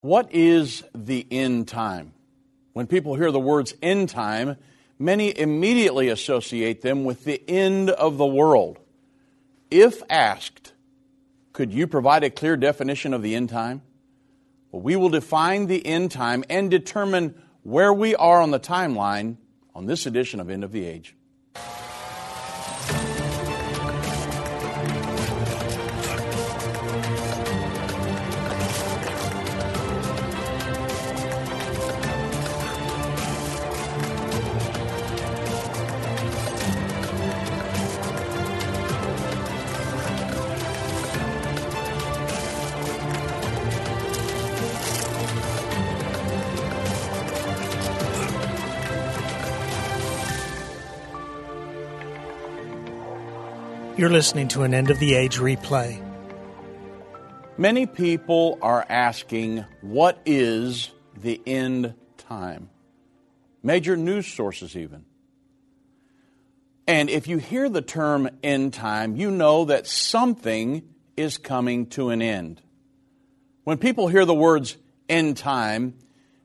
What is the end time? When people hear the words end time, many immediately associate them with the end of the world. If asked, could you provide a clear definition of the end time? Well, we will define the end time and determine where we are on the timeline on this edition of End of the Age. You're listening to an end of the age replay. Many people are asking, what is the end time? Major news sources, even. And if you hear the term end time, you know that something is coming to an end. When people hear the words end time,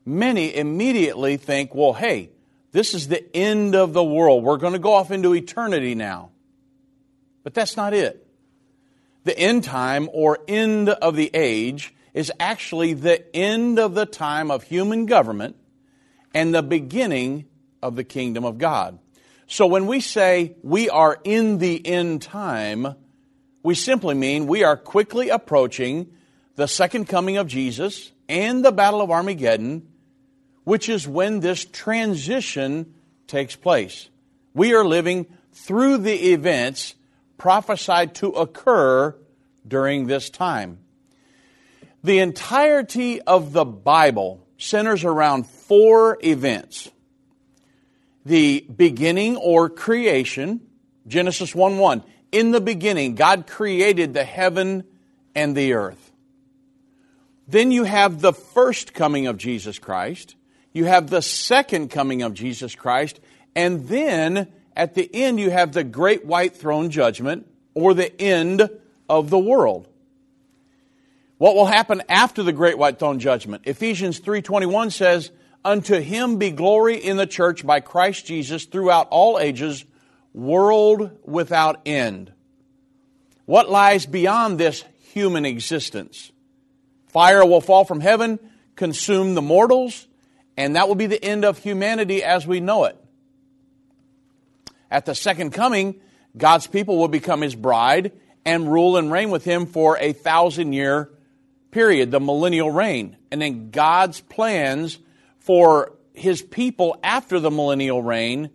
many immediately think, well, hey, this is the end of the world. We're going to go off into eternity now. But that's not it. The end time or end of the age is actually the end of the time of human government and the beginning of the kingdom of God. So when we say we are in the end time, we simply mean we are quickly approaching the second coming of Jesus and the Battle of Armageddon, which is when this transition takes place. We are living through the events prophesied to occur during this time. The entirety of the Bible centers around four events the beginning or creation, Genesis 1 1. In the beginning, God created the heaven and the earth. Then you have the first coming of Jesus Christ. You have the second coming of Jesus Christ. And then at the end, you have the great white throne judgment or the end of the world. What will happen after the great white throne judgment? Ephesians 3:21 says, "Unto him be glory in the church by Christ Jesus throughout all ages, world without end." What lies beyond this human existence? Fire will fall from heaven, consume the mortals, and that will be the end of humanity as we know it. At the second coming, God's people will become his bride and rule and reign with him for a thousand year period, the millennial reign. And then God's plans for his people after the millennial reign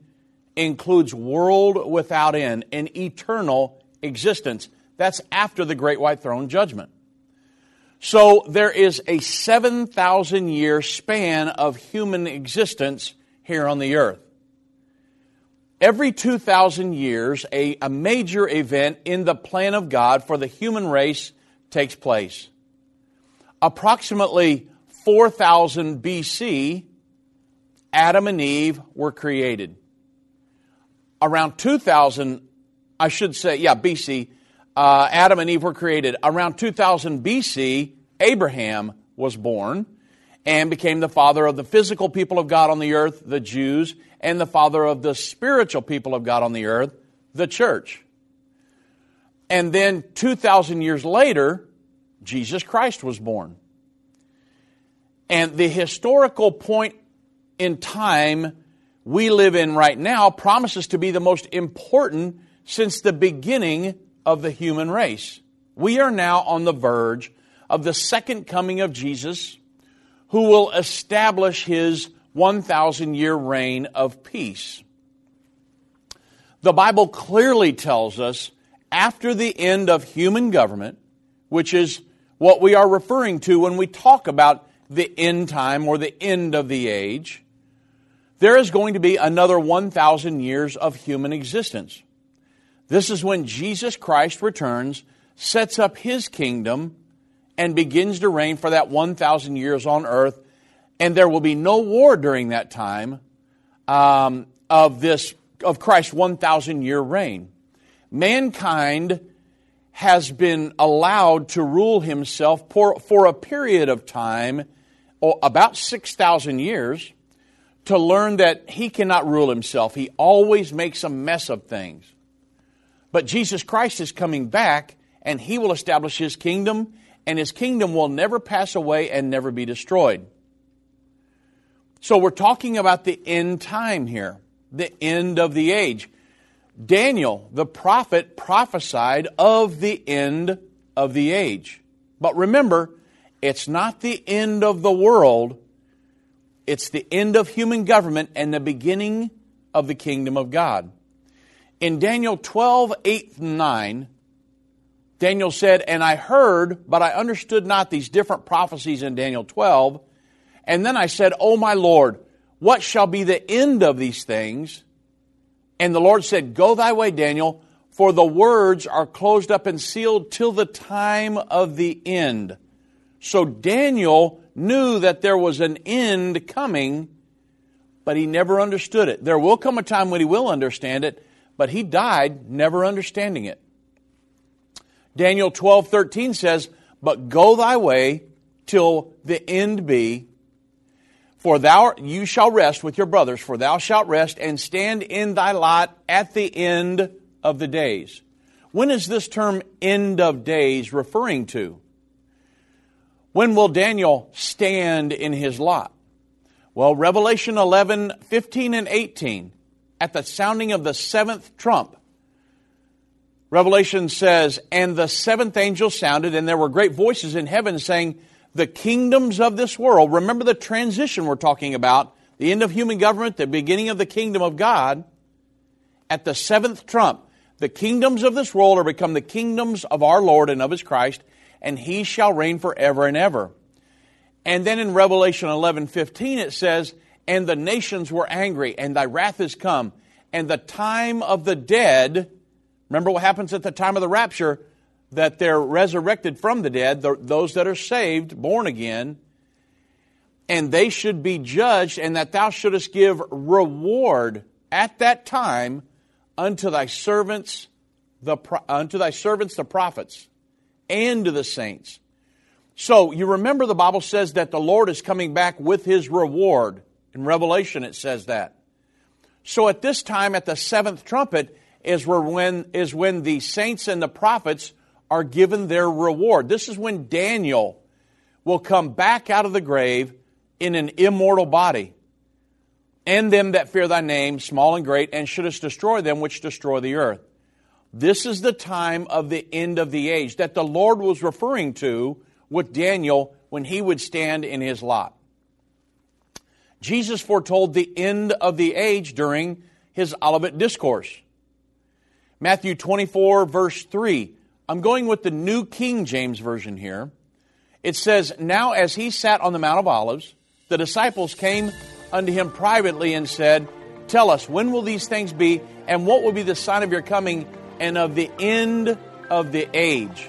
includes world without end, an eternal existence. That's after the great white throne judgment. So there is a 7,000 year span of human existence here on the earth. Every 2,000 years, a, a major event in the plan of God for the human race takes place. Approximately 4000 BC, Adam and Eve were created. Around 2000, I should say, yeah, BC, uh, Adam and Eve were created. Around 2000 BC, Abraham was born and became the father of the physical people of God on the earth, the Jews, and the father of the spiritual people of God on the earth, the church. And then 2,000 years later, Jesus Christ was born. And the historical point in time we live in right now promises to be the most important since the beginning of the human race. We are now on the verge of the second coming of Jesus, who will establish his 1,000 year reign of peace. The Bible clearly tells us after the end of human government, which is what we are referring to when we talk about the end time or the end of the age, there is going to be another 1,000 years of human existence. This is when Jesus Christ returns, sets up his kingdom, and begins to reign for that 1,000 years on earth and there will be no war during that time um, of this of Christ's 1,000 year reign. Mankind has been allowed to rule himself for, for a period of time about 6,000 years to learn that he cannot rule himself. He always makes a mess of things. But Jesus Christ is coming back and he will establish his kingdom, and his kingdom will never pass away and never be destroyed. So we're talking about the end time here, the end of the age. Daniel, the prophet, prophesied of the end of the age. But remember, it's not the end of the world, it's the end of human government and the beginning of the kingdom of God. In Daniel 12, 8 9, Daniel said, And I heard, but I understood not these different prophecies in Daniel 12. And then I said, O my Lord, what shall be the end of these things? And the Lord said, Go thy way, Daniel, for the words are closed up and sealed till the time of the end. So Daniel knew that there was an end coming, but he never understood it. There will come a time when he will understand it, but he died never understanding it. Daniel 12, 13 says, But go thy way till the end be, for thou you shall rest with your brothers, for thou shalt rest and stand in thy lot at the end of the days. When is this term end of days referring to? When will Daniel stand in his lot? Well, Revelation 11, 15, and 18, at the sounding of the seventh trump, Revelation says, And the seventh angel sounded, and there were great voices in heaven saying, The kingdoms of this world, remember the transition we're talking about, the end of human government, the beginning of the kingdom of God. At the seventh trump, the kingdoms of this world are become the kingdoms of our Lord and of his Christ, and he shall reign forever and ever. And then in Revelation 11 15, it says, And the nations were angry, and thy wrath is come, and the time of the dead Remember what happens at the time of the rapture that they're resurrected from the dead, those that are saved, born again, and they should be judged, and that thou shouldest give reward at that time unto thy servants, the unto thy servants the prophets, and to the saints. So you remember the Bible says that the Lord is coming back with his reward. In Revelation it says that. So at this time, at the seventh trumpet, is when, is when the saints and the prophets are given their reward. This is when Daniel will come back out of the grave in an immortal body. And them that fear thy name, small and great, and shouldest destroy them which destroy the earth. This is the time of the end of the age that the Lord was referring to with Daniel when he would stand in his lot. Jesus foretold the end of the age during his Olivet Discourse. Matthew 24, verse 3. I'm going with the New King James Version here. It says, Now as he sat on the Mount of Olives, the disciples came unto him privately and said, Tell us, when will these things be, and what will be the sign of your coming and of the end of the age?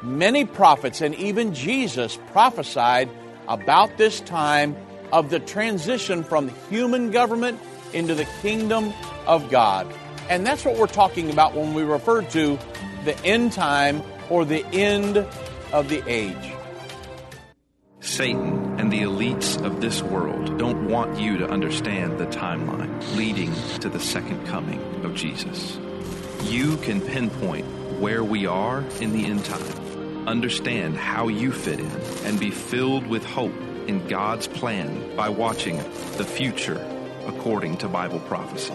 Many prophets and even Jesus prophesied about this time of the transition from human government into the kingdom of God. And that's what we're talking about when we refer to the end time or the end of the age. Satan and the elites of this world don't want you to understand the timeline leading to the second coming of Jesus. You can pinpoint where we are in the end time, understand how you fit in, and be filled with hope in God's plan by watching the future according to Bible prophecy.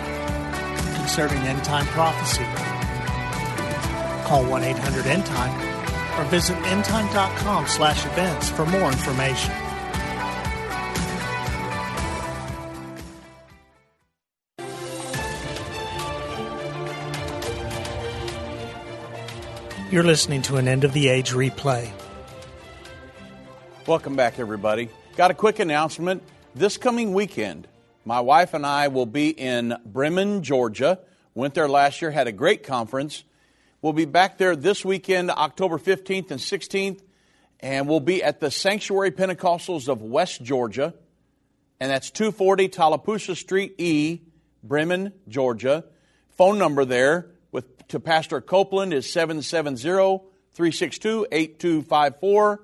concerning end time prophecy. Call 1 800 End Time or visit endtime.com slash events for more information. You're listening to an end of the age replay. Welcome back, everybody. Got a quick announcement. This coming weekend, my wife and I will be in Bremen, Georgia. Went there last year, had a great conference. We'll be back there this weekend, October 15th and 16th, and we'll be at the Sanctuary Pentecostals of West Georgia, and that's 240 Tallapoosa Street E, Bremen, Georgia. Phone number there with to Pastor Copeland is 770-362-8254.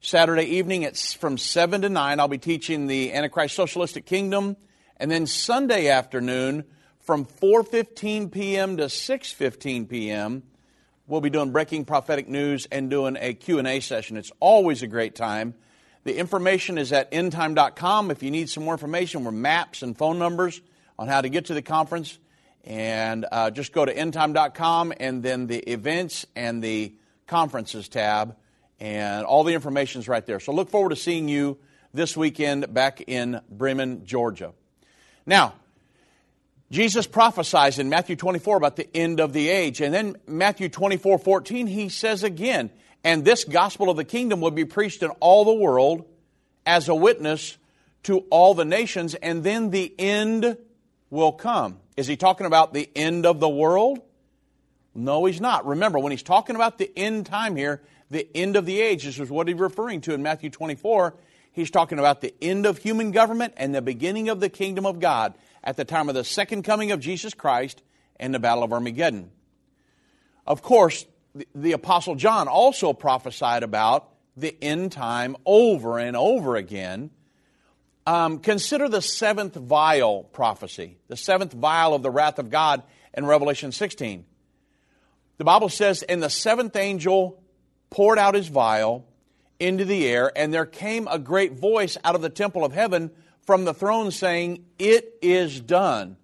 Saturday evening it's from 7 to 9 I'll be teaching the Antichrist Socialistic Kingdom and then Sunday afternoon from 4:15 p.m. to 6:15 p.m. we'll be doing breaking prophetic news and doing a Q&A session. It's always a great time. The information is at endtime.com if you need some more information with maps and phone numbers on how to get to the conference and uh, just go to endtime.com and then the events and the conferences tab, and all the information is right there. So look forward to seeing you this weekend back in Bremen, Georgia. Now, Jesus prophesies in Matthew 24 about the end of the age. And then Matthew 24 14, he says again, and this gospel of the kingdom will be preached in all the world as a witness to all the nations, and then the end will come. Is he talking about the end of the world? No, he's not. Remember, when he's talking about the end time here, the end of the age, this is what he's referring to in Matthew 24. He's talking about the end of human government and the beginning of the kingdom of God at the time of the second coming of Jesus Christ and the Battle of Armageddon. Of course, the, the Apostle John also prophesied about the end time over and over again um, consider the seventh vial prophecy, the seventh vial of the wrath of God in Revelation 16. The Bible says, And the seventh angel poured out his vial into the air, and there came a great voice out of the temple of heaven from the throne saying, It is done.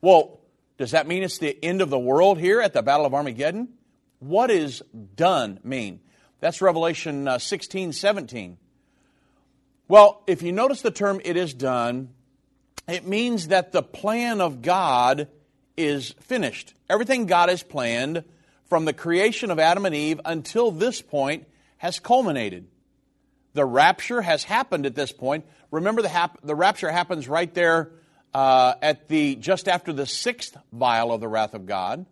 Well, does that mean it's the end of the world here at the Battle of Armageddon? What does done mean? That's Revelation uh, 16, 17. Well, if you notice the term it is done, it means that the plan of God is finished. Everything God has planned from the creation of Adam and Eve until this point has culminated. The rapture has happened at this point. Remember, the, hap- the rapture happens right there uh, at the just after the sixth vial of the wrath of God,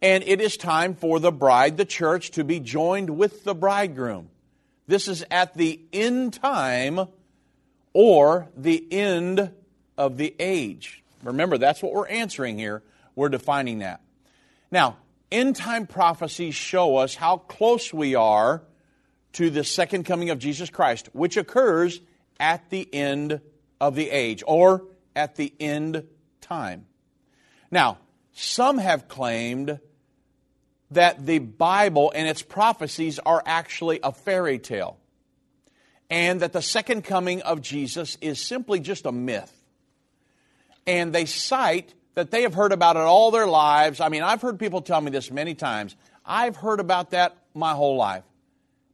and it is time for the bride, the church, to be joined with the bridegroom. This is at the end time or the end of the age. Remember, that's what we're answering here. We're defining that. Now, end time prophecies show us how close we are to the second coming of Jesus Christ, which occurs at the end of the age or at the end time. Now, some have claimed that the Bible and its prophecies are actually a fairy tale, and that the second coming of Jesus is simply just a myth. And they cite that they have heard about it all their lives. I mean, I've heard people tell me this many times. I've heard about that my whole life,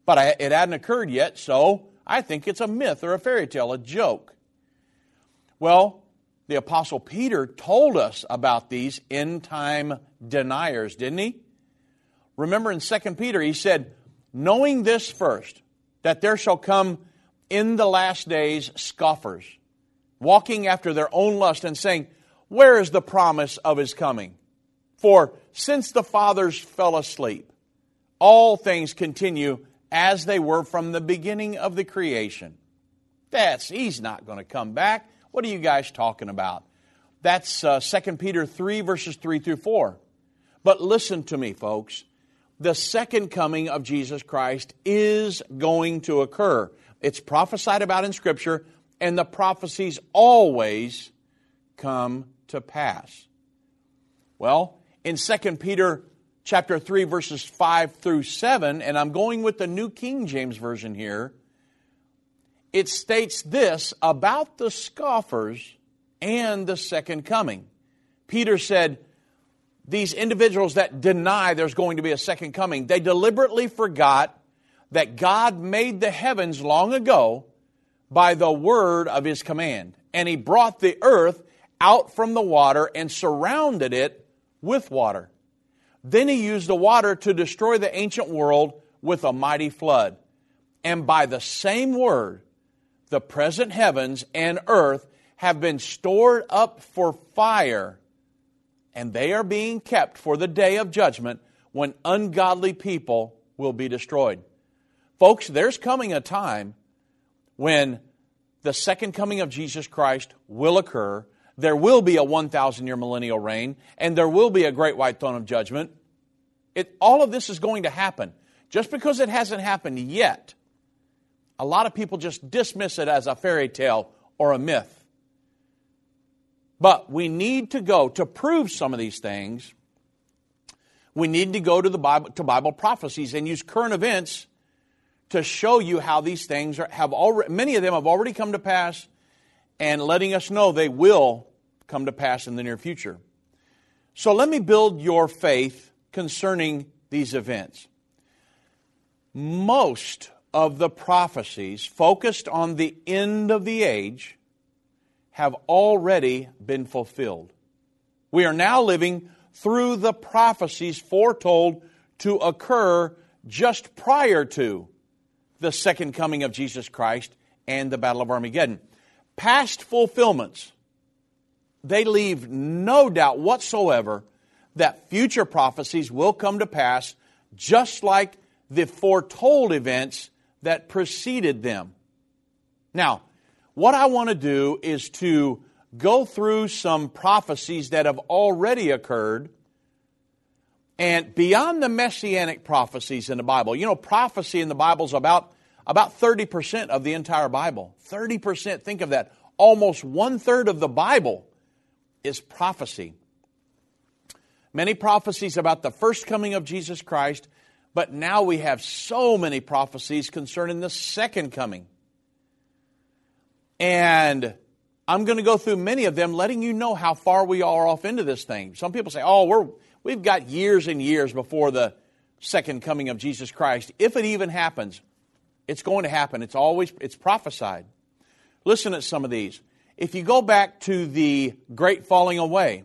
but I, it hadn't occurred yet, so I think it's a myth or a fairy tale, a joke. Well, the Apostle Peter told us about these end time deniers, didn't he? Remember in 2 Peter, he said, Knowing this first, that there shall come in the last days scoffers, walking after their own lust and saying, Where is the promise of his coming? For since the fathers fell asleep, all things continue as they were from the beginning of the creation. That's, he's not going to come back. What are you guys talking about? That's uh, 2 Peter 3, verses 3 through 4. But listen to me, folks. The second coming of Jesus Christ is going to occur. It's prophesied about in Scripture, and the prophecies always come to pass. Well, in 2 Peter chapter 3 verses 5 through 7 and I'm going with the New King James version here it states this about the scoffers and the second coming. Peter said these individuals that deny there's going to be a second coming, they deliberately forgot that God made the heavens long ago by the word of his command. And he brought the earth out from the water and surrounded it with water. Then he used the water to destroy the ancient world with a mighty flood. And by the same word, the present heavens and earth have been stored up for fire, and they are being kept for the day of judgment when ungodly people will be destroyed. Folks, there's coming a time when the second coming of Jesus Christ will occur. There will be a 1,000 year millennial reign, and there will be a great white throne of judgment. It, all of this is going to happen. Just because it hasn't happened yet, a lot of people just dismiss it as a fairy tale or a myth. But we need to go to prove some of these things. We need to go to the Bible to Bible prophecies and use current events to show you how these things are, have already many of them have already come to pass and letting us know they will come to pass in the near future. So let me build your faith concerning these events. Most of the prophecies focused on the end of the age have already been fulfilled. We are now living through the prophecies foretold to occur just prior to the second coming of Jesus Christ and the Battle of Armageddon. Past fulfillments, they leave no doubt whatsoever that future prophecies will come to pass just like the foretold events that preceded them. Now, what I want to do is to go through some prophecies that have already occurred and beyond the messianic prophecies in the Bible. You know, prophecy in the Bible is about, about 30% of the entire Bible. 30%, think of that. Almost one third of the Bible is prophecy. Many prophecies about the first coming of Jesus Christ but now we have so many prophecies concerning the second coming. And I'm going to go through many of them, letting you know how far we are off into this thing. Some people say, oh, we're, we've got years and years before the second coming of Jesus Christ. If it even happens, it's going to happen. It's always, it's prophesied. Listen to some of these. If you go back to the great falling away,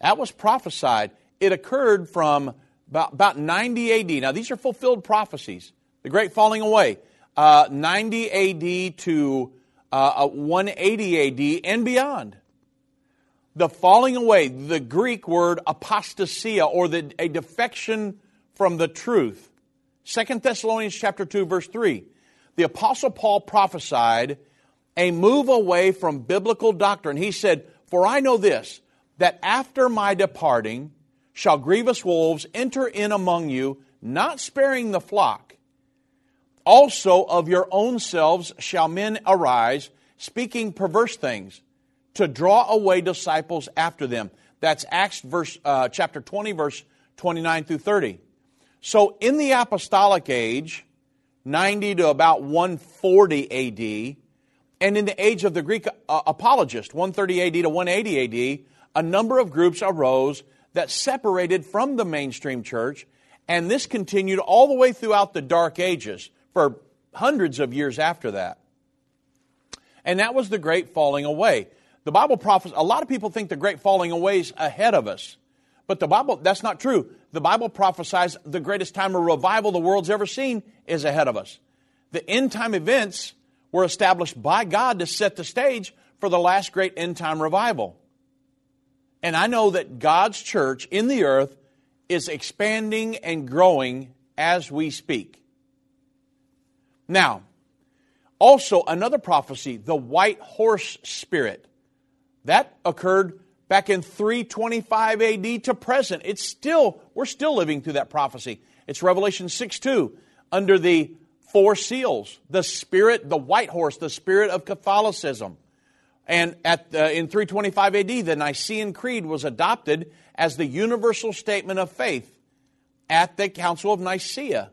that was prophesied. It occurred from about, about 90 AD. Now, these are fulfilled prophecies. The great falling away, uh, 90 AD to uh, 180 AD and beyond. The falling away, the Greek word apostasia, or the, a defection from the truth. Second Thessalonians chapter 2, verse 3. The Apostle Paul prophesied a move away from biblical doctrine. He said, For I know this, that after my departing, shall grievous wolves enter in among you, not sparing the flock. Also of your own selves shall men arise, speaking perverse things, to draw away disciples after them. That's Acts verse, uh, chapter 20, verse 29 through 30. So in the apostolic age, 90 to about 140 AD, and in the age of the Greek uh, apologist, 130 AD to 180 AD, a number of groups arose that separated from the mainstream church, and this continued all the way throughout the Dark Ages for hundreds of years after that. And that was the great falling away. The Bible prophets, a lot of people think the great falling away is ahead of us. But the Bible, that's not true. The Bible prophesies the greatest time of revival the world's ever seen is ahead of us. The end time events were established by God to set the stage for the last great end time revival. And I know that God's church in the earth is expanding and growing as we speak. Now, also another prophecy, the white horse spirit. That occurred back in 325 AD to present. It's still, we're still living through that prophecy. It's Revelation 6 2, under the four seals, the spirit, the white horse, the spirit of Catholicism. And at, uh, in 325 AD, the Nicene Creed was adopted as the universal statement of faith at the Council of Nicaea.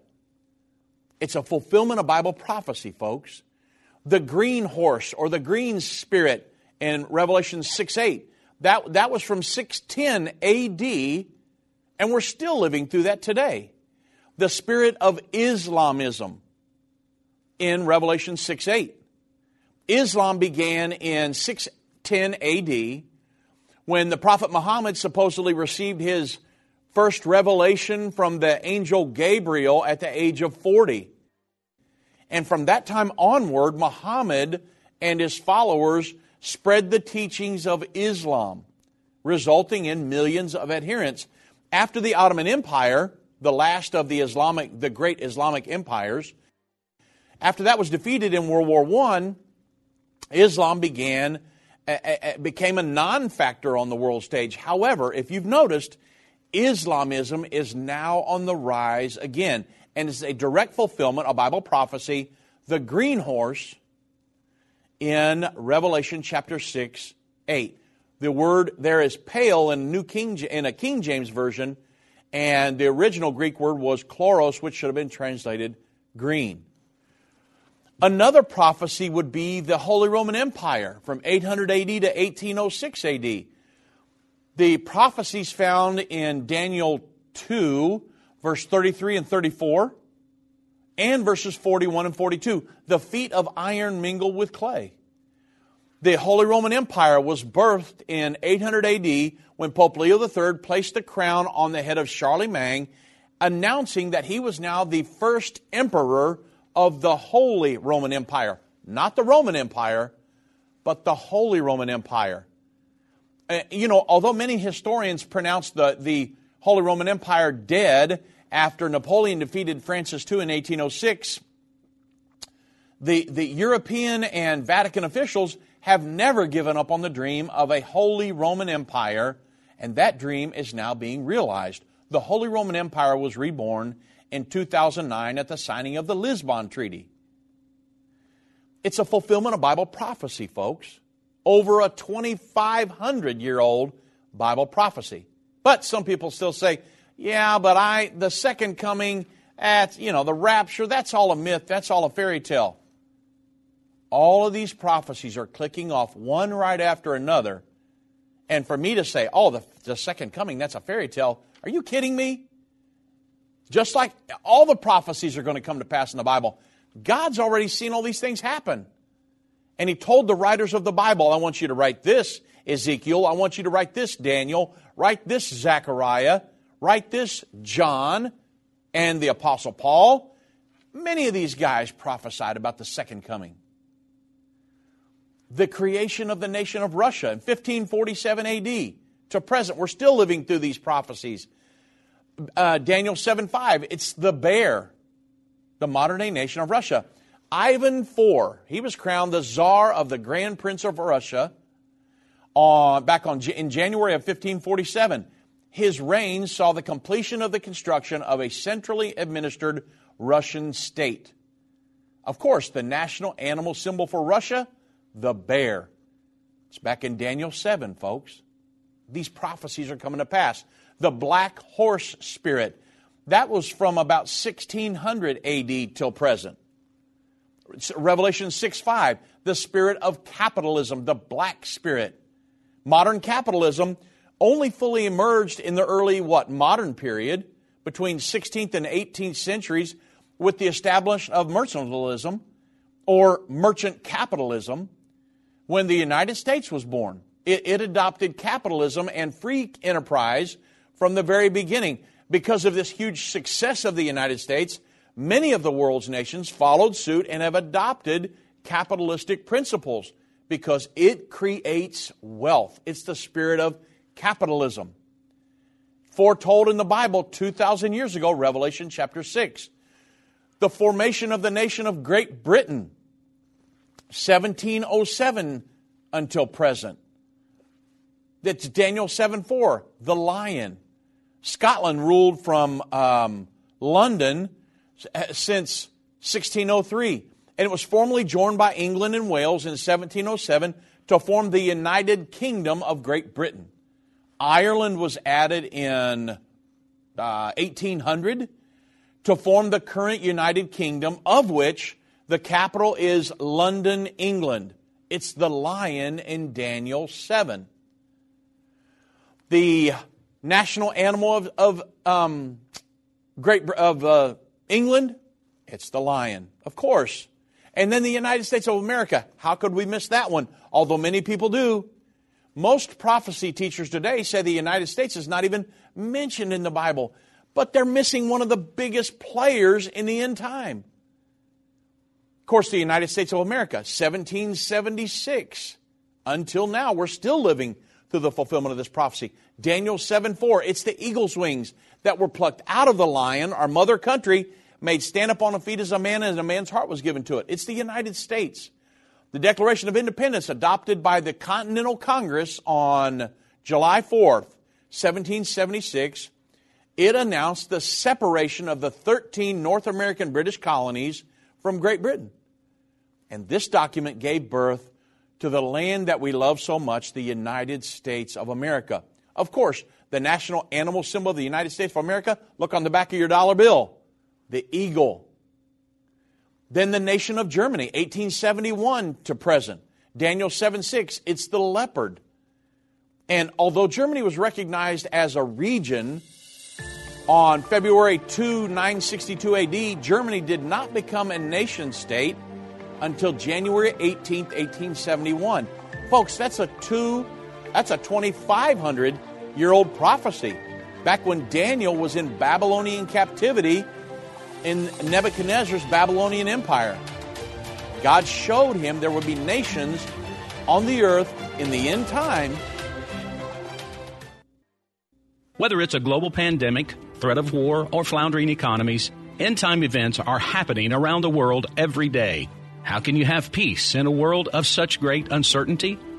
It's a fulfillment of Bible prophecy, folks. The green horse or the green spirit in Revelation 6 8, that, that was from 610 AD, and we're still living through that today. The spirit of Islamism in Revelation 6 8. Islam began in 610 AD when the Prophet Muhammad supposedly received his first revelation from the angel Gabriel at the age of 40. And from that time onward, Muhammad and his followers spread the teachings of Islam, resulting in millions of adherents. After the Ottoman Empire, the last of the Islamic, the great Islamic empires, after that was defeated in World War I, Islam began became a non-factor on the world stage. However, if you've noticed, Islamism is now on the rise again and is a direct fulfillment of Bible prophecy, the green horse in Revelation chapter 6, 8. The word there is pale in New King in a King James version, and the original Greek word was chloros, which should have been translated green. Another prophecy would be the Holy Roman Empire from 800 AD to 1806 AD the prophecies found in Daniel 2, verse 33 and 34, and verses 41 and 42. The feet of iron mingle with clay. The Holy Roman Empire was birthed in 800 AD when Pope Leo III placed the crown on the head of Charlemagne, announcing that he was now the first emperor of the Holy Roman Empire. Not the Roman Empire, but the Holy Roman Empire. Uh, you know, although many historians pronounce the, the Holy Roman Empire dead after Napoleon defeated Francis II in 1806, the, the European and Vatican officials have never given up on the dream of a Holy Roman Empire, and that dream is now being realized. The Holy Roman Empire was reborn in 2009 at the signing of the Lisbon Treaty. It's a fulfillment of Bible prophecy, folks over a 2,500 year old Bible prophecy. But some people still say, yeah, but I, the second coming, at, you know, the rapture, that's all a myth, that's all a fairy tale. All of these prophecies are clicking off one right after another. And for me to say, oh, the, the second coming, that's a fairy tale, are you kidding me? Just like all the prophecies are going to come to pass in the Bible, God's already seen all these things happen. And he told the writers of the Bible, I want you to write this, Ezekiel. I want you to write this, Daniel. Write this, Zechariah. Write this, John and the Apostle Paul. Many of these guys prophesied about the second coming. The creation of the nation of Russia in 1547 AD to present. We're still living through these prophecies. Uh, Daniel 7 5, it's the bear, the modern day nation of Russia. Ivan IV, he was crowned the Tsar of the Grand Prince of Russia uh, back on, in January of 1547. His reign saw the completion of the construction of a centrally administered Russian state. Of course, the national animal symbol for Russia, the bear. It's back in Daniel 7, folks. These prophecies are coming to pass. The black horse spirit, that was from about 1600 AD till present. Revelation 6 5, the spirit of capitalism, the black spirit. Modern capitalism only fully emerged in the early, what, modern period, between 16th and 18th centuries, with the establishment of mercantilism or merchant capitalism when the United States was born. It, it adopted capitalism and free enterprise from the very beginning. Because of this huge success of the United States, Many of the world's nations followed suit and have adopted capitalistic principles because it creates wealth. It's the spirit of capitalism. Foretold in the Bible 2,000 years ago, Revelation chapter 6. The formation of the nation of Great Britain, 1707 until present. That's Daniel 7 4, the lion. Scotland ruled from um, London since 1603, and it was formally joined by England and Wales in 1707 to form the United Kingdom of Great Britain. Ireland was added in uh, 1800 to form the current United Kingdom, of which the capital is London, England. It's the lion in Daniel 7. The national animal of, of um, Great of uh, England, it's the lion, of course. And then the United States of America. How could we miss that one? Although many people do. Most prophecy teachers today say the United States is not even mentioned in the Bible, but they're missing one of the biggest players in the end time. Of course, the United States of America, 1776. Until now, we're still living through the fulfillment of this prophecy. Daniel 7 4, it's the eagle's wings that were plucked out of the lion, our mother country, made stand up on the feet as a man, and a man's heart was given to it. It's the United States. The Declaration of Independence, adopted by the Continental Congress on July 4th, 1776, it announced the separation of the 13 North American British colonies from Great Britain. And this document gave birth to the land that we love so much, the United States of America. Of course, the national animal symbol of the United States of America, look on the back of your dollar bill, the eagle. Then the nation of Germany, 1871 to present. Daniel 7 6, it's the leopard. And although Germany was recognized as a region on February 2, 962 AD, Germany did not become a nation state until January 18, 1871. Folks, that's a two, that's a 2,500 year old prophecy. Back when Daniel was in Babylonian captivity in Nebuchadnezzar's Babylonian Empire. God showed him there would be nations on the earth in the end time. Whether it's a global pandemic, threat of war, or floundering economies, end time events are happening around the world every day. How can you have peace in a world of such great uncertainty?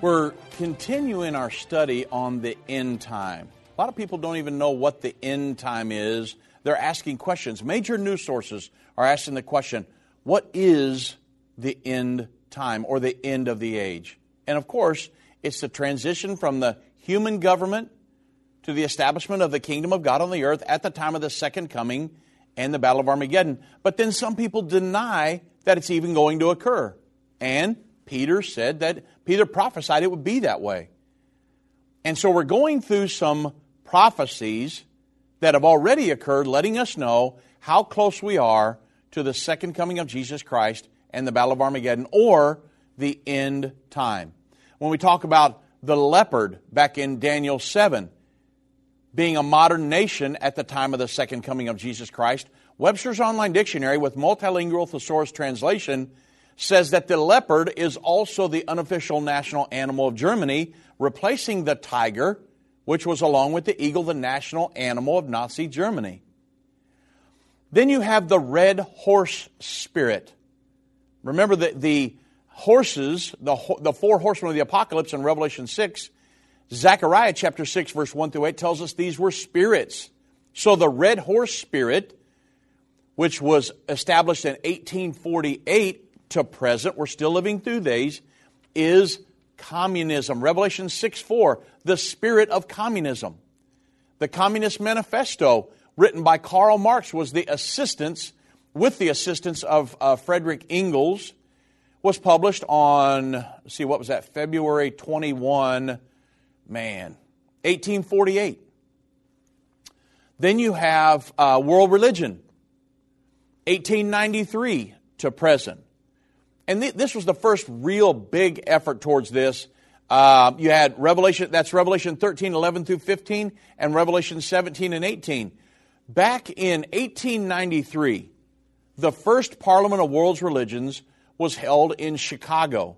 We're continuing our study on the end time. A lot of people don't even know what the end time is. They're asking questions. Major news sources are asking the question what is the end time or the end of the age? And of course, it's the transition from the human government to the establishment of the kingdom of God on the earth at the time of the second coming and the Battle of Armageddon. But then some people deny that it's even going to occur. And Peter said that Peter prophesied it would be that way. And so we're going through some prophecies that have already occurred, letting us know how close we are to the second coming of Jesus Christ and the Battle of Armageddon or the end time. When we talk about the leopard back in Daniel 7, being a modern nation at the time of the second coming of Jesus Christ, Webster's Online Dictionary with multilingual thesaurus translation says that the leopard is also the unofficial national animal of Germany, replacing the tiger, which was along with the eagle the national animal of Nazi Germany. Then you have the red horse spirit. Remember that the horses, the, the four horsemen of the apocalypse in Revelation 6, Zechariah chapter 6, verse 1 through 8 tells us these were spirits. So the red horse spirit, which was established in 1848 to present, we're still living through these, is communism. Revelation 6 4, the spirit of communism. The Communist Manifesto, written by Karl Marx, was the assistance, with the assistance of uh, Frederick Engels, was published on, see, what was that, February 21, man, 1848. Then you have uh, world religion, 1893 to present. And th- this was the first real big effort towards this. Uh, you had Revelation, that's Revelation 13, 11 through 15, and Revelation 17 and 18. Back in 1893, the first Parliament of World's Religions was held in Chicago.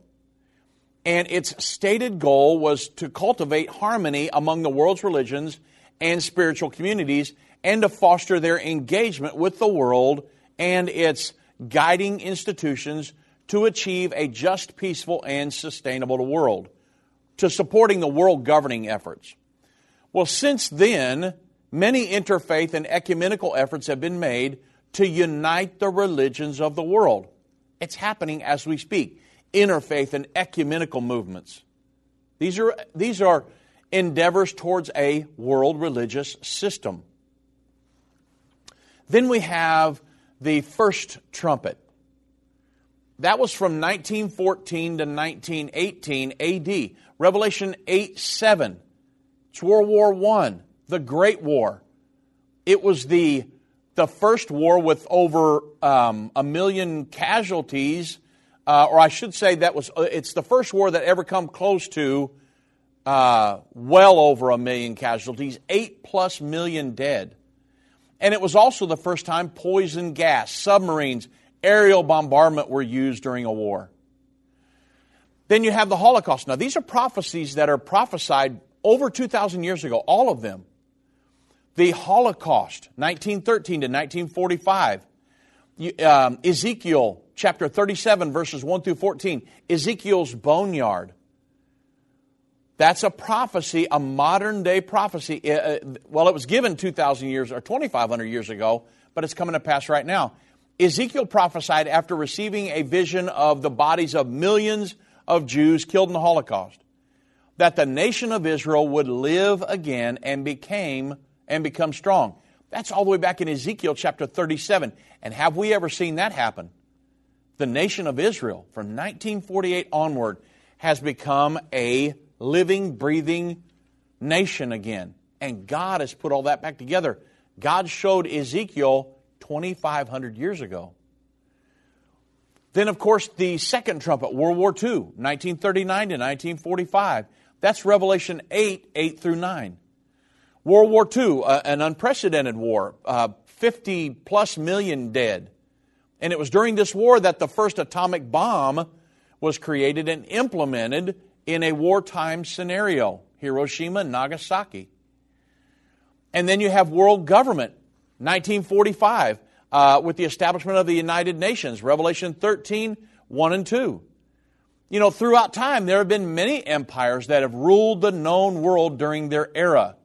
And its stated goal was to cultivate harmony among the world's religions and spiritual communities and to foster their engagement with the world and its guiding institutions to achieve a just, peaceful, and sustainable world, to supporting the world governing efforts. Well, since then, many interfaith and ecumenical efforts have been made to unite the religions of the world. It's happening as we speak. Interfaith and ecumenical movements. These are, these are endeavors towards a world religious system. Then we have the first trumpet. That was from 1914 to 1918 AD. Revelation 8 7. It's World War I, the Great War. It was the the first war with over um, a million casualties, uh, or I should say that was uh, it's the first war that ever come close to uh, well over a million casualties, eight plus million dead. And it was also the first time poison gas, submarines, aerial bombardment were used during a war. Then you have the Holocaust. Now, these are prophecies that are prophesied over 2,000 years ago, all of them the Holocaust, 1913 to 1945. Um, Ezekiel chapter 37, verses 1 through 14. Ezekiel's boneyard. That's a prophecy, a modern day prophecy. Uh, well, it was given 2,000 years or 2,500 years ago, but it's coming to pass right now. Ezekiel prophesied after receiving a vision of the bodies of millions of Jews killed in the Holocaust that the nation of Israel would live again and became and become strong. That's all the way back in Ezekiel chapter 37. And have we ever seen that happen? The nation of Israel, from 1948 onward, has become a living, breathing nation again. And God has put all that back together. God showed Ezekiel 2,500 years ago. Then, of course, the second trumpet, World War II, 1939 to 1945. That's Revelation 8, 8 through 9. World War II, uh, an unprecedented war, uh, 50 plus million dead. And it was during this war that the first atomic bomb was created and implemented in a wartime scenario Hiroshima Nagasaki. And then you have world government, 1945, uh, with the establishment of the United Nations, Revelation 13, 1 and 2. You know, throughout time, there have been many empires that have ruled the known world during their era.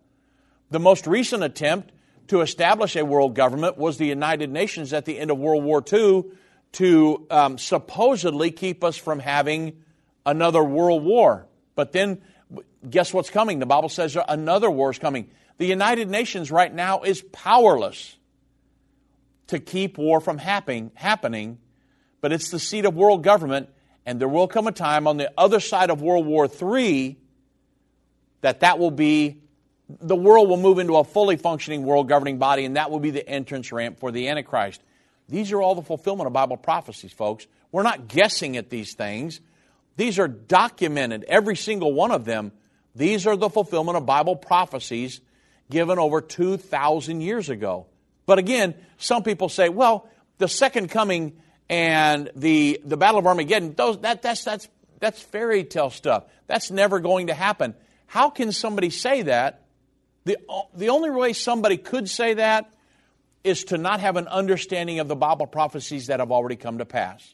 The most recent attempt to establish a world government was the United Nations at the end of World War II to um, supposedly keep us from having another world war. But then, guess what's coming? The Bible says another war is coming. The United Nations right now is powerless to keep war from happening, happening, but it's the seat of world government, and there will come a time on the other side of World War III that that will be the world will move into a fully functioning world governing body, and that will be the entrance ramp for the Antichrist. These are all the fulfillment of Bible prophecies, folks. We're not guessing at these things. These are documented, every single one of them. These are the fulfillment of Bible prophecies given over 2,000 years ago. But again, some people say, well, the second coming and the, the Battle of Armageddon, those, that, that's, that's, that's fairy tale stuff. That's never going to happen. How can somebody say that? The, the only way somebody could say that is to not have an understanding of the Bible prophecies that have already come to pass.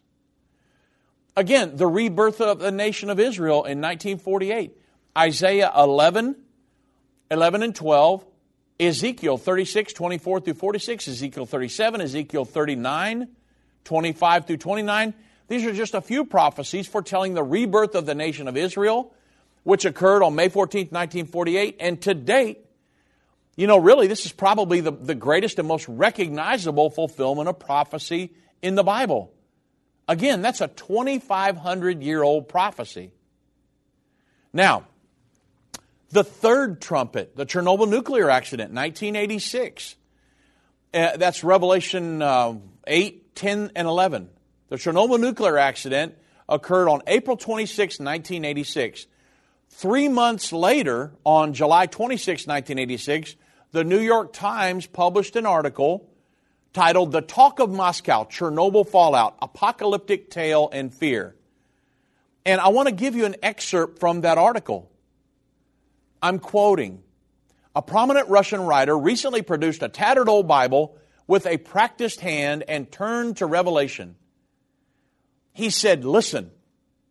Again, the rebirth of the nation of Israel in 1948. Isaiah 11, 11 and 12, Ezekiel 36, 24 through 46, Ezekiel 37, Ezekiel 39, 25 through 29. These are just a few prophecies foretelling the rebirth of the nation of Israel, which occurred on May 14, 1948. And to date, you know, really, this is probably the, the greatest and most recognizable fulfillment of prophecy in the Bible. Again, that's a 2,500 year old prophecy. Now, the third trumpet, the Chernobyl nuclear accident, 1986. Uh, that's Revelation uh, 8, 10, and 11. The Chernobyl nuclear accident occurred on April 26, 1986. Three months later, on July 26, 1986, the New York Times published an article titled The Talk of Moscow Chernobyl Fallout Apocalyptic Tale and Fear. And I want to give you an excerpt from that article. I'm quoting A prominent Russian writer recently produced a tattered old Bible with a practiced hand and turned to Revelation. He said, Listen,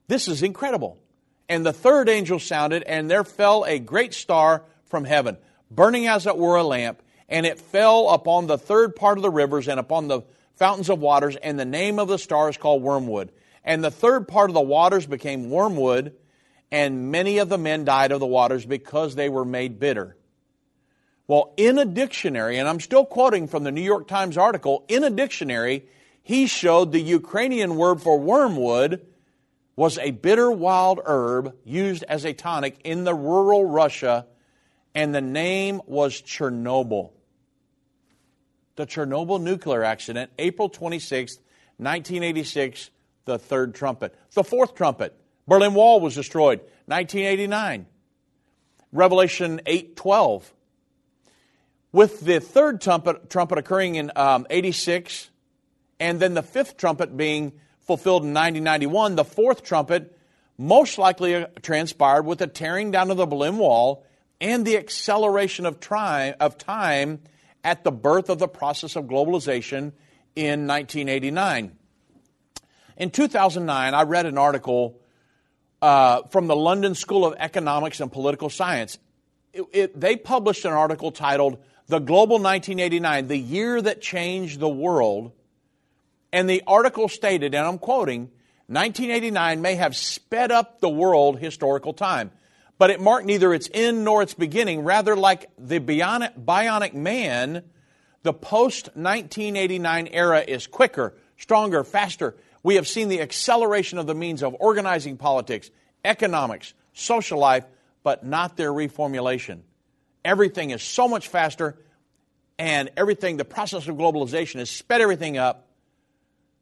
this is incredible. And the third angel sounded, and there fell a great star from heaven, burning as it were a lamp, and it fell upon the third part of the rivers and upon the fountains of waters, and the name of the star is called Wormwood. And the third part of the waters became wormwood, and many of the men died of the waters because they were made bitter. Well, in a dictionary, and I'm still quoting from the New York Times article, in a dictionary, he showed the Ukrainian word for wormwood was a bitter wild herb used as a tonic in the rural Russia, and the name was Chernobyl. The Chernobyl nuclear accident, April 26, 1986, the third trumpet. The fourth trumpet, Berlin Wall was destroyed, 1989. Revelation 8:12. With the third trumpet, trumpet occurring in um, 86, and then the fifth trumpet being fulfilled in 1991, the fourth trumpet most likely uh, transpired with the tearing down of the Berlin Wall and the acceleration of, tri- of time at the birth of the process of globalization in 1989. In 2009, I read an article uh, from the London School of Economics and Political Science. It, it, they published an article titled The Global 1989, the year that changed the world. And the article stated, and I'm quoting, 1989 may have sped up the world historical time, but it marked neither its end nor its beginning. Rather, like the bionic, bionic man, the post 1989 era is quicker, stronger, faster, we have seen the acceleration of the means of organizing politics, economics, social life, but not their reformulation. Everything is so much faster, and everything, the process of globalization has sped everything up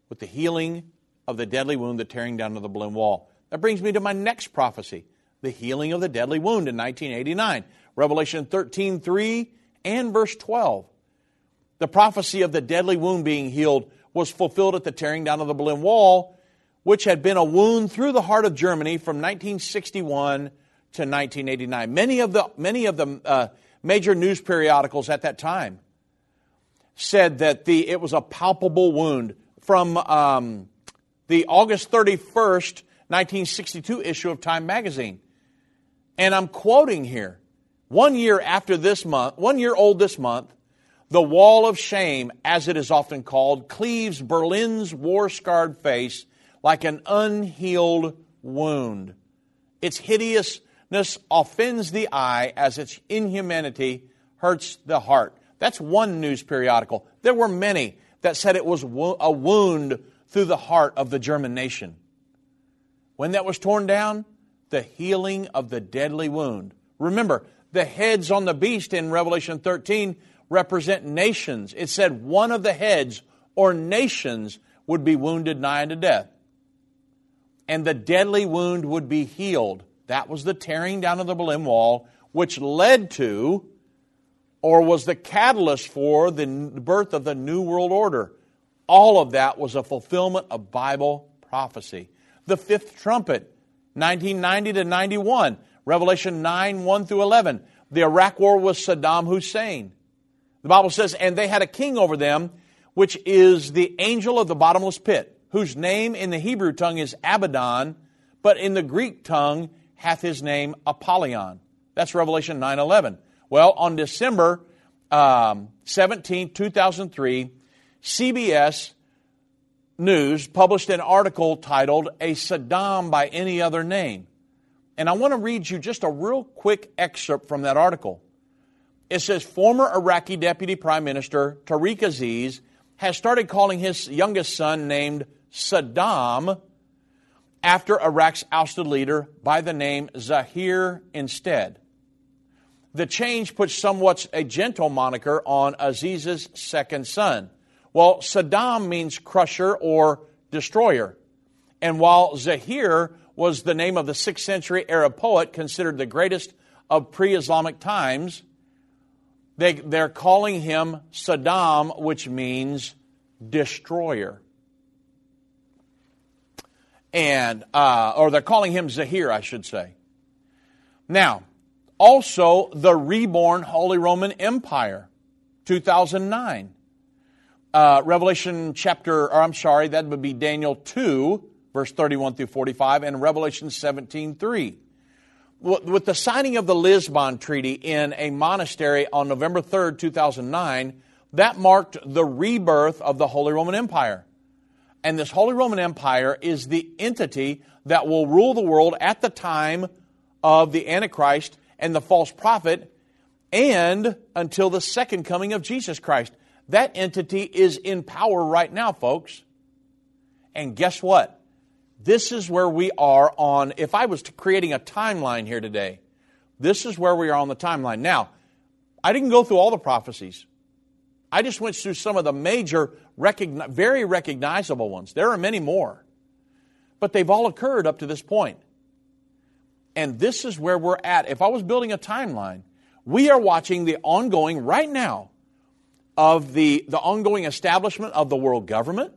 with the healing of the deadly wound, the tearing down of the Berlin Wall. That brings me to my next prophecy the healing of the deadly wound in 1989. Revelation 13 3 and verse 12. The prophecy of the deadly wound being healed was fulfilled at the tearing down of the Berlin Wall, which had been a wound through the heart of Germany from 1961 to 1989. Many of the, many of the uh, major news periodicals at that time said that the, it was a palpable wound. From um, the August 31st, 1962 issue of Time magazine. And I'm quoting here. One year after this month, one year old this month, the wall of shame, as it is often called, cleaves Berlin's war scarred face like an unhealed wound. Its hideousness offends the eye as its inhumanity hurts the heart. That's one news periodical. There were many that said it was a wound through the heart of the German nation. When that was torn down, the healing of the deadly wound. Remember, the heads on the beast in Revelation 13 represent nations. It said one of the heads or nations would be wounded nigh unto death. And the deadly wound would be healed. That was the tearing down of the Berlin Wall, which led to or was the catalyst for the birth of the New World Order. All of that was a fulfillment of Bible prophecy. The fifth trumpet, 1990 to 91, Revelation 9 1 through 11. The Iraq War was Saddam Hussein. The Bible says, and they had a king over them, which is the angel of the bottomless pit, whose name in the Hebrew tongue is Abaddon, but in the Greek tongue hath his name Apollyon. That's Revelation 9 11. Well, on December um, 17, 2003, CBS News published an article titled A Saddam by Any Other Name. And I want to read you just a real quick excerpt from that article. It says former Iraqi Deputy Prime Minister Tariq Aziz has started calling his youngest son, named Saddam, after Iraq's ousted leader by the name Zahir instead. The change puts somewhat a gentle moniker on Aziz's second son. Well, Saddam means crusher or destroyer. And while Zahir was the name of the 6th century Arab poet considered the greatest of pre Islamic times, they, they're calling him Saddam, which means destroyer. And, uh, or they're calling him Zahir, I should say. Now, also, the reborn Holy Roman Empire, 2009. Uh, Revelation chapter, or I'm sorry, that would be Daniel 2, verse 31 through 45, and Revelation 17, 3. With the signing of the Lisbon Treaty in a monastery on November 3rd, 2009, that marked the rebirth of the Holy Roman Empire. And this Holy Roman Empire is the entity that will rule the world at the time of the Antichrist and the false prophet and until the second coming of Jesus Christ. That entity is in power right now, folks. And guess what? This is where we are on, if I was creating a timeline here today, this is where we are on the timeline. Now, I didn't go through all the prophecies. I just went through some of the major, recogni- very recognizable ones. There are many more. But they've all occurred up to this point. And this is where we're at. If I was building a timeline, we are watching the ongoing, right now, of the, the ongoing establishment of the world government,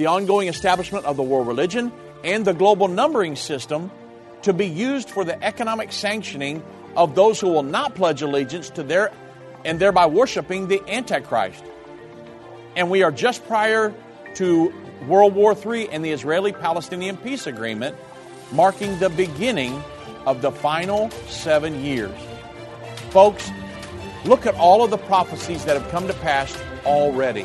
the ongoing establishment of the world religion, and the global numbering system to be used for the economic sanctioning of those who will not pledge allegiance to their and thereby worshiping the Antichrist. And we are just prior to World War III and the Israeli Palestinian peace agreement marking the beginning of the final seven years. Folks, look at all of the prophecies that have come to pass already.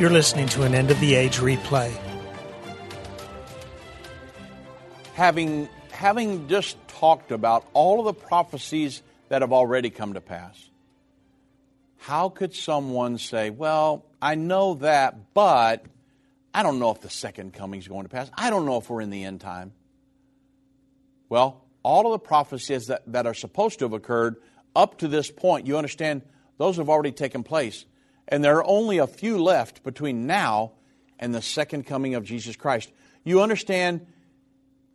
You're listening to an end of the age replay. Having, having just talked about all of the prophecies that have already come to pass. How could someone say, Well, I know that, but I don't know if the second coming is going to pass. I don't know if we're in the end time. Well, all of the prophecies that, that are supposed to have occurred up to this point, you understand, those have already taken place. And there are only a few left between now and the second coming of Jesus Christ. You understand,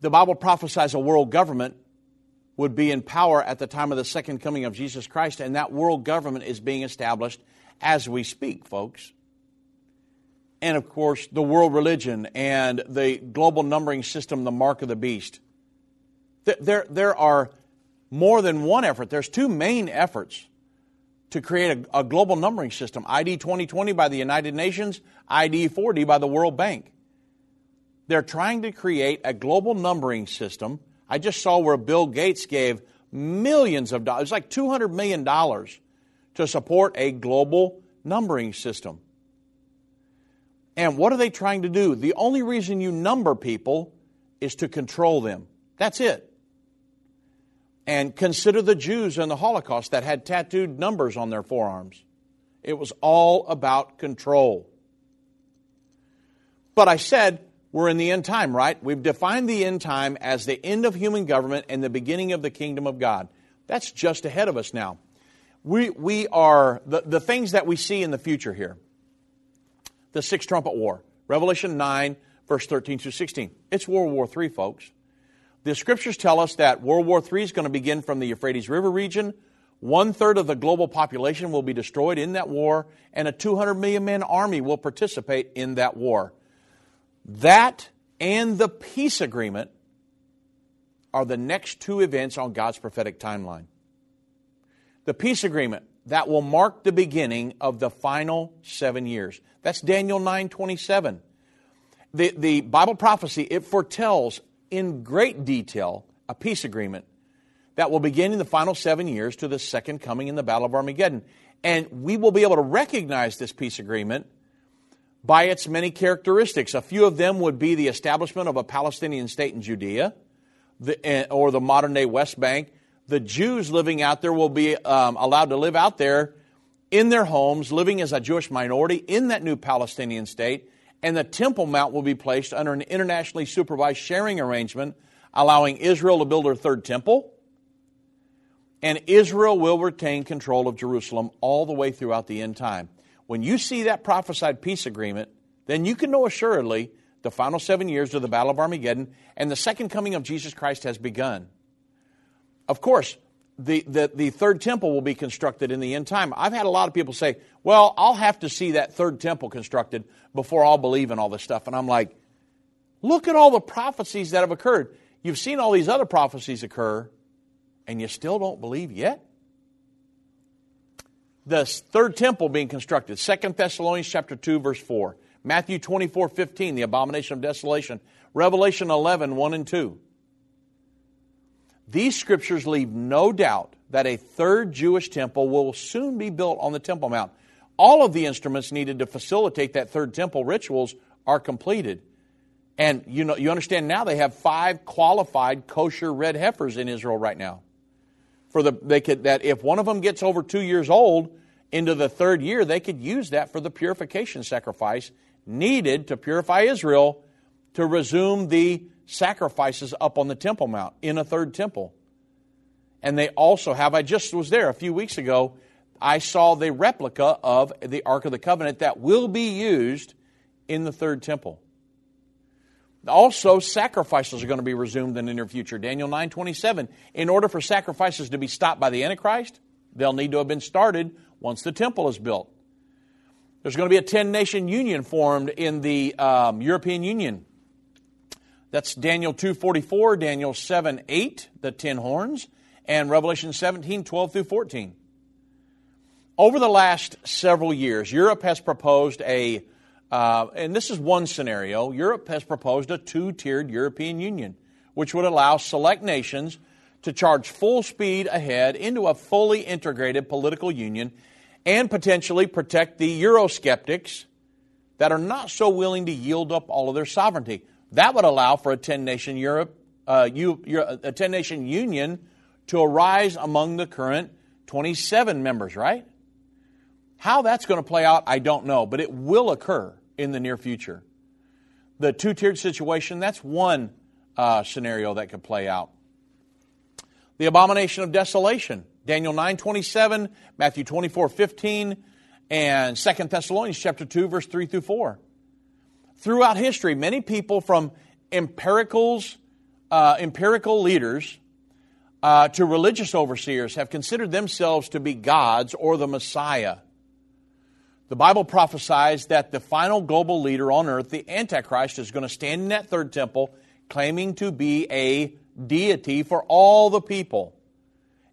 the Bible prophesies a world government would be in power at the time of the second coming of Jesus Christ, and that world government is being established as we speak, folks. And of course, the world religion and the global numbering system, the mark of the beast. There, there are more than one effort. There's two main efforts to create a, a global numbering system ID 2020 by the United Nations, ID4D by the World Bank. They're trying to create a global numbering system. I just saw where Bill Gates gave millions of dollars, like $200 million to support a global numbering system. And what are they trying to do? The only reason you number people is to control them. That's it. And consider the Jews in the Holocaust that had tattooed numbers on their forearms. It was all about control. But I said we're in the end time, right? We've defined the end time as the end of human government and the beginning of the kingdom of God. That's just ahead of us now. We, we are, the, the things that we see in the future here the sixth trumpet war, Revelation 9, verse 13 through 16. It's World War III, folks. The scriptures tell us that World War III is going to begin from the Euphrates River region. One third of the global population will be destroyed in that war, and a 200 million man army will participate in that war. That and the peace agreement are the next two events on God's prophetic timeline. The peace agreement that will mark the beginning of the final seven years. That's Daniel 9 27. The, the Bible prophecy, it foretells in great detail a peace agreement that will begin in the final seven years to the second coming in the Battle of Armageddon. And we will be able to recognize this peace agreement by its many characteristics. A few of them would be the establishment of a Palestinian state in Judea the, eh, or the modern day West Bank. The Jews living out there will be um, allowed to live out there in their homes, living as a Jewish minority in that new Palestinian state. And the Temple Mount will be placed under an internationally supervised sharing arrangement, allowing Israel to build her third temple. And Israel will retain control of Jerusalem all the way throughout the end time. When you see that prophesied peace agreement, then you can know assuredly the final seven years of the Battle of Armageddon and the second coming of Jesus Christ has begun. Of course, the, the, the third temple will be constructed in the end time. I've had a lot of people say, well, I'll have to see that third temple constructed before I'll believe in all this stuff. And I'm like, look at all the prophecies that have occurred. You've seen all these other prophecies occur, and you still don't believe yet? the third temple being constructed. Second Thessalonians chapter 2, verse 4. Matthew 24, 15, the abomination of desolation. Revelation 11, 1 and 2. These scriptures leave no doubt that a third Jewish temple will soon be built on the Temple Mount. All of the instruments needed to facilitate that third temple rituals are completed. And you know you understand now they have five qualified kosher red heifers in Israel right now for the they could that if one of them gets over two years old into the third year, they could use that for the purification sacrifice needed to purify Israel to resume the sacrifices up on the Temple Mount in a third temple. And they also have, I just was there a few weeks ago, I saw the replica of the Ark of the Covenant that will be used in the third temple. Also, sacrifices are going to be resumed in the near future. Daniel 9:27. In order for sacrifices to be stopped by the Antichrist, they'll need to have been started once the temple is built. There's going to be a 10 nation union formed in the um, European Union. That's Daniel 2:44, Daniel 7:8, the 10 horns, and Revelation 17:12 through 14. Over the last several years, Europe has proposed a uh, and this is one scenario. Europe has proposed a two tiered European Union, which would allow select nations to charge full speed ahead into a fully integrated political union and potentially protect the Eurosceptics that are not so willing to yield up all of their sovereignty. That would allow for a 10 nation Europe, uh, a 10 nation union to arise among the current 27 members, right? How that's going to play out, I don't know, but it will occur in the near future. The two tiered situation, that's one uh, scenario that could play out. The abomination of desolation, Daniel 9 27, Matthew 24 15, and 2 Thessalonians chapter 2, verse 3 through 4. Throughout history, many people from empiricals, uh, empirical leaders uh, to religious overseers have considered themselves to be gods or the Messiah. The Bible prophesies that the final global leader on earth, the Antichrist, is going to stand in that third temple claiming to be a deity for all the people.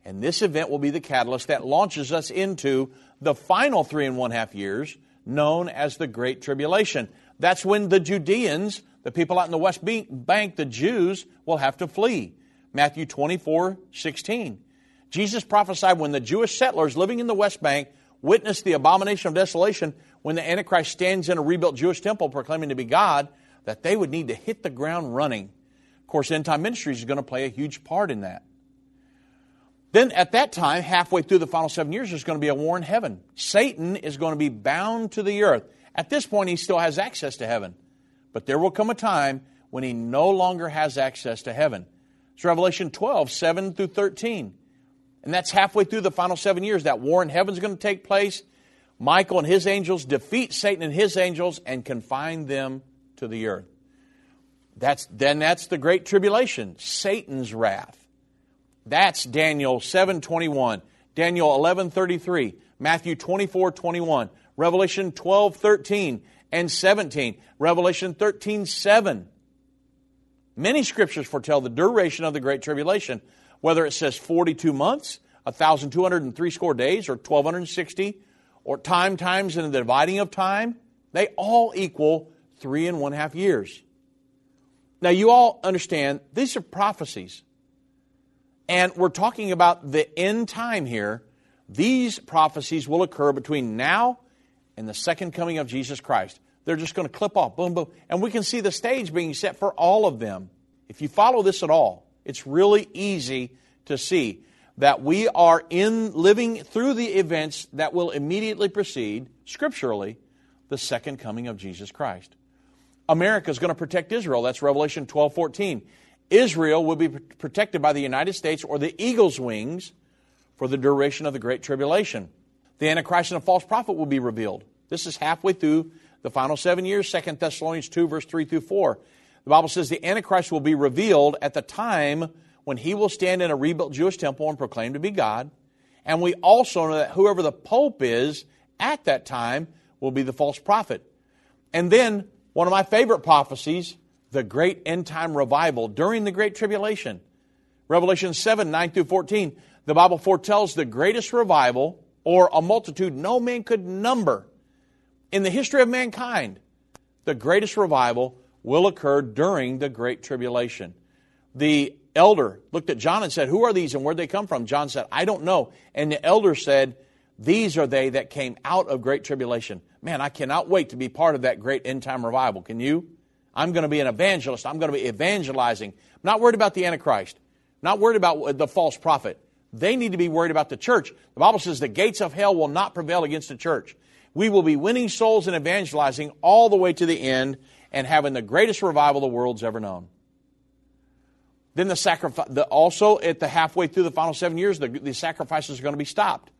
And this event will be the catalyst that launches us into the final three and one half years, known as the Great Tribulation. That's when the Judeans, the people out in the West Bank, the Jews, will have to flee. Matthew 24, 16. Jesus prophesied when the Jewish settlers living in the West Bank witnessed the abomination of desolation when the Antichrist stands in a rebuilt Jewish temple proclaiming to be God, that they would need to hit the ground running. Of course, end time ministries is going to play a huge part in that. Then at that time, halfway through the final seven years, there's going to be a war in heaven. Satan is going to be bound to the earth. At this point, he still has access to heaven. But there will come a time when he no longer has access to heaven. It's Revelation 12, 7 through 13. And that's halfway through the final seven years. That war in heaven is going to take place. Michael and his angels defeat Satan and his angels and confine them to the earth. That's, then that's the great tribulation, Satan's wrath. That's Daniel 7:21, Daniel 11:33, Matthew 24:21, Revelation 12:13 and 17, Revelation 13:7. Many scriptures foretell the duration of the great tribulation, whether it says 42 months, 1203 score days or 1260 or time times in the dividing of time, they all equal three and one half years. Now, you all understand these are prophecies. And we're talking about the end time here. These prophecies will occur between now and the second coming of Jesus Christ. They're just going to clip off, boom, boom. And we can see the stage being set for all of them. If you follow this at all, it's really easy to see that we are in living through the events that will immediately precede, scripturally, the second coming of Jesus Christ. America is going to protect Israel. That's Revelation 12 14. Israel will be protected by the United States or the eagle's wings for the duration of the Great Tribulation. The Antichrist and a false prophet will be revealed. This is halfway through the final seven years, 2 Thessalonians 2, verse 3 through 4. The Bible says the Antichrist will be revealed at the time when he will stand in a rebuilt Jewish temple and proclaim to be God. And we also know that whoever the Pope is at that time will be the false prophet. And then one of my favorite prophecies, the great end time revival during the Great Tribulation. Revelation 7, 9 through 14, the Bible foretells the greatest revival or a multitude no man could number in the history of mankind. The greatest revival will occur during the Great Tribulation. The elder looked at John and said, Who are these and where'd they come from? John said, I don't know. And the elder said, These are they that came out of great tribulation. Man, I cannot wait to be part of that great end time revival. Can you? I'm going to be an evangelist. I'm going to be evangelizing. I'm not worried about the Antichrist. I'm not worried about the false prophet. They need to be worried about the church. The Bible says the gates of hell will not prevail against the church. We will be winning souls and evangelizing all the way to the end and having the greatest revival the world's ever known. Then the sacrifice, the, also at the halfway through the final seven years, the, the sacrifices are going to be stopped.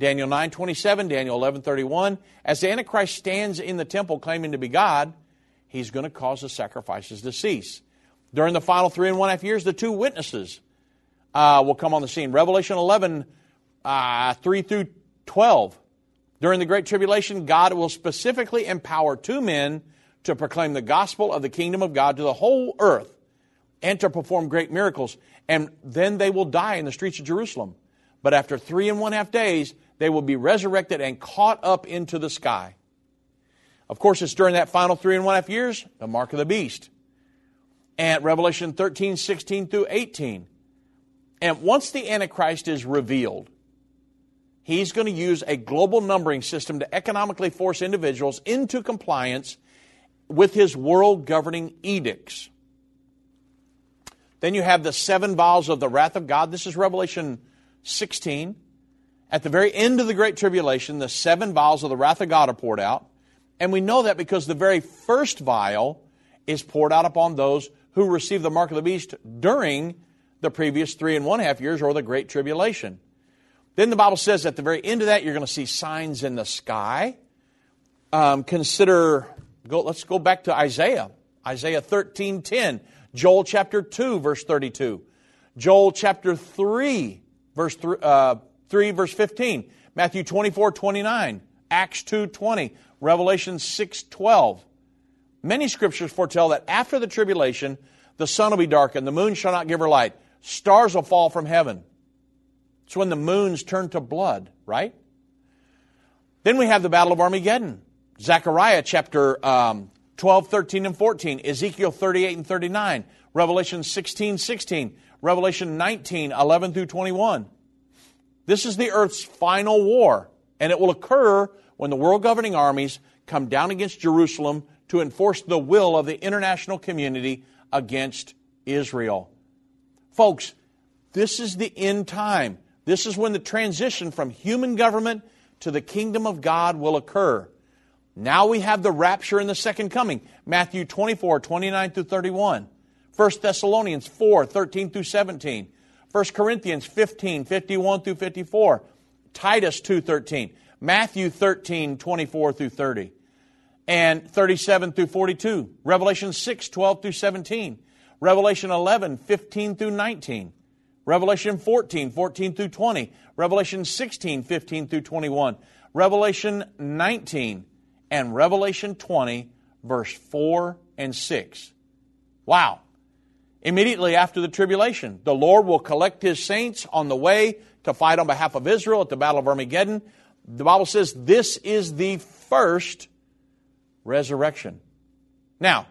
Daniel 9 27, Daniel 11 31. As the Antichrist stands in the temple claiming to be God, he's going to cause the sacrifices to cease. During the final three and one half years, the two witnesses uh, will come on the scene. Revelation 11 uh, 3 through 12. During the Great Tribulation, God will specifically empower two men to proclaim the gospel of the kingdom of God to the whole earth and to perform great miracles. And then they will die in the streets of Jerusalem. But after three and one half days, they will be resurrected and caught up into the sky. Of course, it's during that final three and one half years, the mark of the beast. And Revelation 13, 16 through 18. And once the Antichrist is revealed, he's going to use a global numbering system to economically force individuals into compliance with his world governing edicts. Then you have the seven vials of the wrath of God. This is Revelation 16. At the very end of the Great Tribulation, the seven vials of the wrath of God are poured out. And we know that because the very first vial is poured out upon those who receive the mark of the beast during the previous three and one half years or the Great Tribulation. Then the Bible says at the very end of that, you're going to see signs in the sky. Um, consider, go, let's go back to Isaiah. Isaiah 13 10. Joel chapter 2, verse 32. Joel chapter 3, verse th- uh, 3, verse 15. Matthew 24, 29. Acts 2, 20. Revelation 6, 12. Many scriptures foretell that after the tribulation, The sun will be darkened, the moon shall not give her light, stars will fall from heaven. It's when the moons turn to blood, right? Then we have the Battle of Armageddon. Zechariah chapter um, 12, 13, and 14, Ezekiel 38 and 39, Revelation 16, 16, Revelation 19, 11 through 21. This is the earth's final war, and it will occur when the world governing armies come down against Jerusalem to enforce the will of the international community against Israel. Folks, this is the end time. This is when the transition from human government to the kingdom of God will occur. Now we have the rapture and the second coming. Matthew 24, 29 through 31. 1 Thessalonians 4, 13 through 17. 1 Corinthians 15, 51 through 54. Titus 2, 13. Matthew 13, 24 through 30. And 37 through 42. Revelation 6, 12 through 17. Revelation 11, 15 through 19. Revelation 14, 14 through 20. Revelation 16, 15 through 21. Revelation 19 and Revelation 20, verse 4 and 6. Wow. Immediately after the tribulation, the Lord will collect his saints on the way to fight on behalf of Israel at the Battle of Armageddon. The Bible says this is the first resurrection. Now,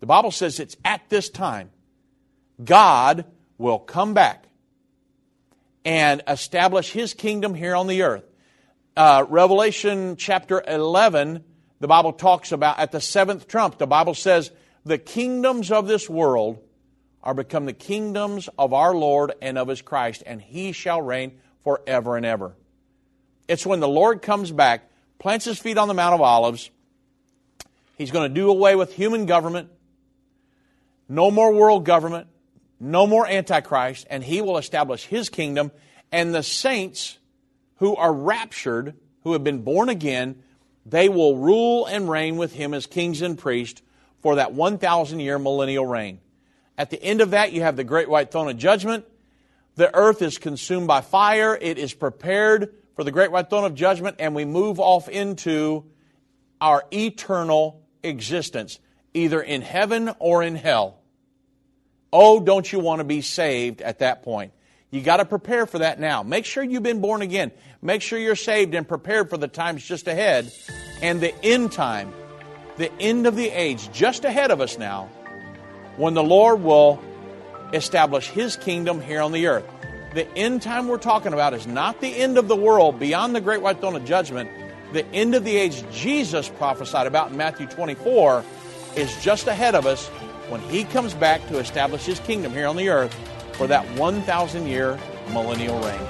the Bible says it's at this time God will come back and establish his kingdom here on the earth. Uh, Revelation chapter 11, the Bible talks about at the seventh trump, the Bible says, the kingdoms of this world are become the kingdoms of our Lord and of his Christ, and he shall reign forever and ever. It's when the Lord comes back, plants his feet on the Mount of Olives, he's going to do away with human government, no more world government, no more Antichrist, and he will establish his kingdom, and the saints who are raptured, who have been born again, they will rule and reign with him as kings and priests for that 1,000 year millennial reign. At the end of that, you have the great white throne of judgment. The earth is consumed by fire. It is prepared for the great white throne of judgment, and we move off into our eternal existence, either in heaven or in hell. Oh, don't you want to be saved at that point? You got to prepare for that now. Make sure you've been born again. Make sure you're saved and prepared for the times just ahead and the end time, the end of the age just ahead of us now, when the Lord will establish His kingdom here on the earth. The end time we're talking about is not the end of the world beyond the great white throne of judgment. The end of the age Jesus prophesied about in Matthew 24 is just ahead of us when He comes back to establish His kingdom here on the earth for that 1,000 year millennial reign.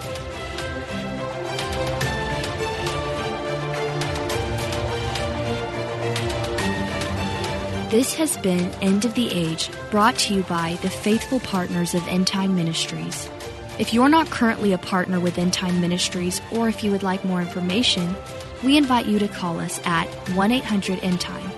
This has been End of the Age, brought to you by the faithful partners of End Time Ministries. If you're not currently a partner with End Time Ministries, or if you would like more information, we invite you to call us at 1 800 End Time.